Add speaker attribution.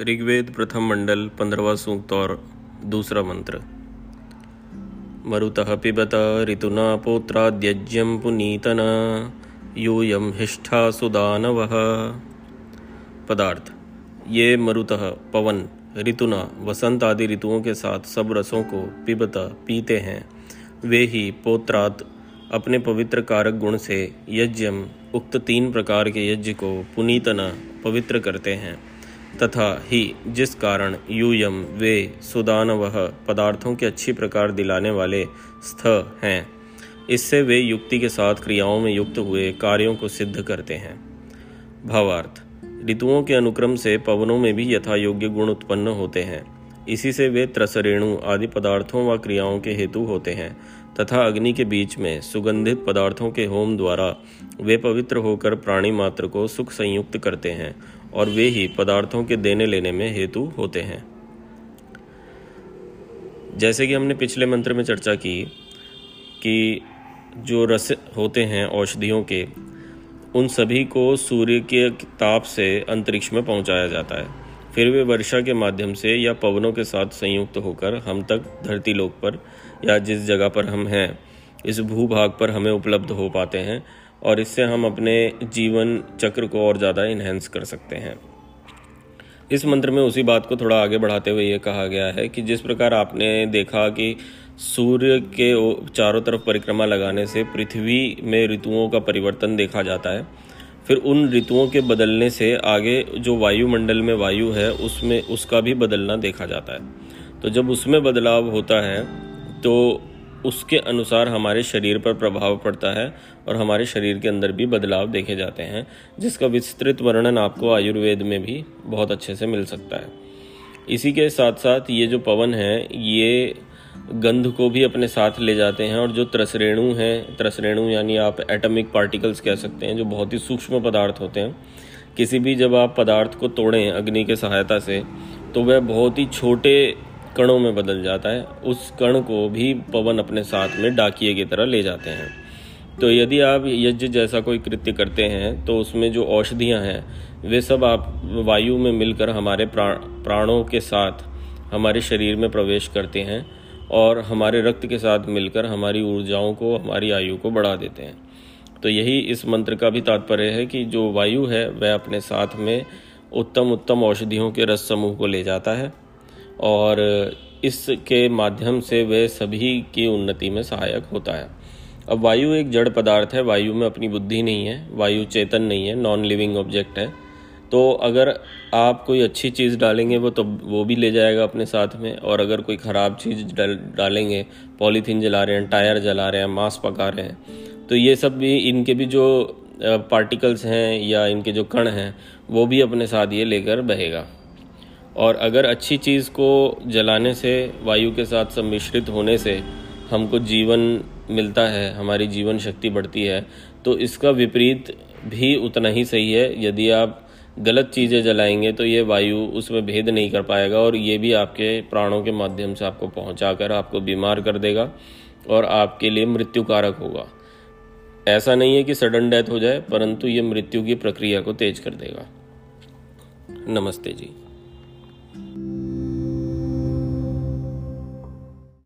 Speaker 1: ऋग्वेद प्रथम मंडल, पंद्रवा सूक्त और दूसरा मंत्र। मरुतः पिबत ऋतुना पोत्राद्यज्यम पुनीतन यूयम हिष्ठा सुदानव। पदार्थ, ये मरुतः पवन, ऋतुना, वसंत आदि ऋतुओं के साथ सब रसों को पिबत, पीते हैं। वे ही पोत्रात अपने पवित्र कारक गुण से यज्ञम उक्त तीन प्रकार के यज्ञ को पुनीतना पवित्र करते हैं। तथा ही जिस कारण यूयम वे सुदानवह पदार्थों के अच्छी प्रकार दिलाने वाले स्थ हैं, इससे वे युक्ति के साथ क्रियाओं में युक्त हुए कार्यों को सिद्ध करते हैं। भावार्थ, ऋतुओं के अनुक्रम से पवनों में भी यथा योग्य गुण उत्पन्न होते हैं। इसी से वे त्रसरेणु आदि पदार्थों व क्रियाओं के हेतु होते हैं, तथा अग्नि के बीच में सुगंधित पदार्थों के होम द्वारा वे पवित्र होकर प्राणी मात्र को सुख संयुक्त करते हैं और वे ही पदार्थों के देने लेने में हेतु होते हैं। जैसे कि हमने पिछले मंत्र में चर्चा की कि जो रस होते हैं औषधियों के, उन सभी को सूर्य के ताप से अंतरिक्ष में पहुँचाया जाता है। फिर वे वर्षा के माध्यम से या पवनों के साथ संयुक्त होकर हम तक धरती लोक पर या जिस जगह पर हम हैं इस भूभाग पर हमें उपलब्ध हो पाते हैं और इससे हम अपने जीवन चक्र को और ज़्यादा इन्हेंस कर सकते हैं। इस मंत्र में उसी बात को थोड़ा आगे बढ़ाते हुए ये कहा गया है कि जिस प्रकार आपने देखा कि सूर्य के चारों तरफ़ परिक्रमा लगाने से पृथ्वी में ऋतुओं का परिवर्तन देखा जाता है, फिर उन ऋतुओं के बदलने से आगे जो वायुमंडल में वायु है, उसमें उसका भी बदलना देखा जाता है। तो जब उसमें बदलाव होता है तो उसके अनुसार हमारे शरीर पर प्रभाव पड़ता है और हमारे शरीर के अंदर भी बदलाव देखे जाते हैं, जिसका विस्तृत वर्णन आपको आयुर्वेद में भी बहुत अच्छे से मिल सकता है। इसी के साथ साथ ये जो पवन है, ये गंध को भी अपने साथ ले जाते हैं और जो त्रसरेणु हैं, त्रसरेणु यानी आप एटमिक पार्टिकल्स कह सकते हैं, जो बहुत ही सूक्ष्म पदार्थ होते हैं। किसी भी जब आप पदार्थ को तोड़ें अग्नि के सहायता से तो वह बहुत ही छोटे कणों में बदल जाता है, उस कण को भी पवन अपने साथ में डाकिए की तरह ले जाते हैं। तो यदि आप यज्ञ जैसा कोई कृत्य करते हैं तो उसमें जो औषधियाँ हैं, वे सब आप वायु में मिलकर हमारे प्राण, प्राणों के साथ हमारे शरीर में प्रवेश करते हैं और हमारे रक्त के साथ मिलकर हमारी ऊर्जाओं को, हमारी आयु को बढ़ा देते हैं। तो यही इस मंत्र का भी तात्पर्य है कि जो वायु है, वह अपने साथ में उत्तम उत्तम औषधियों के रस समूह को ले जाता है। और इसके माध्यम से वे सभी की उन्नति में सहायक होता है। अब वायु एक जड़ पदार्थ है, वायु में अपनी बुद्धि नहीं है, वायु चेतन नहीं है नॉन लिविंग ऑब्जेक्ट है। तो अगर आप कोई अच्छी चीज़ डालेंगे, वो तो वो भी ले जाएगा अपने साथ में, और अगर कोई ख़राब चीज़ डालेंगे, पॉलीथीन जला रहे हैं, टायर जला रहे हैं, मांस पका रहे हैं तो ये सब भी, इनके भी जो पार्टिकल्स हैं या इनके जो कण हैं, वो भी अपने साथ ये लेकर बहेगा। और अगर अच्छी चीज़ को जलाने से, वायु के साथ सम्मिश्रित होने से हमको जीवन मिलता है, हमारी जीवन शक्ति बढ़ती है तो इसका विपरीत भी उतना ही सही है। यदि आप गलत चीज़ें जलाएँगे तो ये वायु उसमें भेद नहीं कर पाएगा और ये भी आपके प्राणों के माध्यम से आपको पहुँचा कर आपको बीमार कर देगा और आपके लिए मृत्यु कारक होगा। ऐसा नहीं है कि सडन डेथ हो जाए, परंतु ये मृत्यु की प्रक्रिया को तेज कर देगा। नमस्ते जी।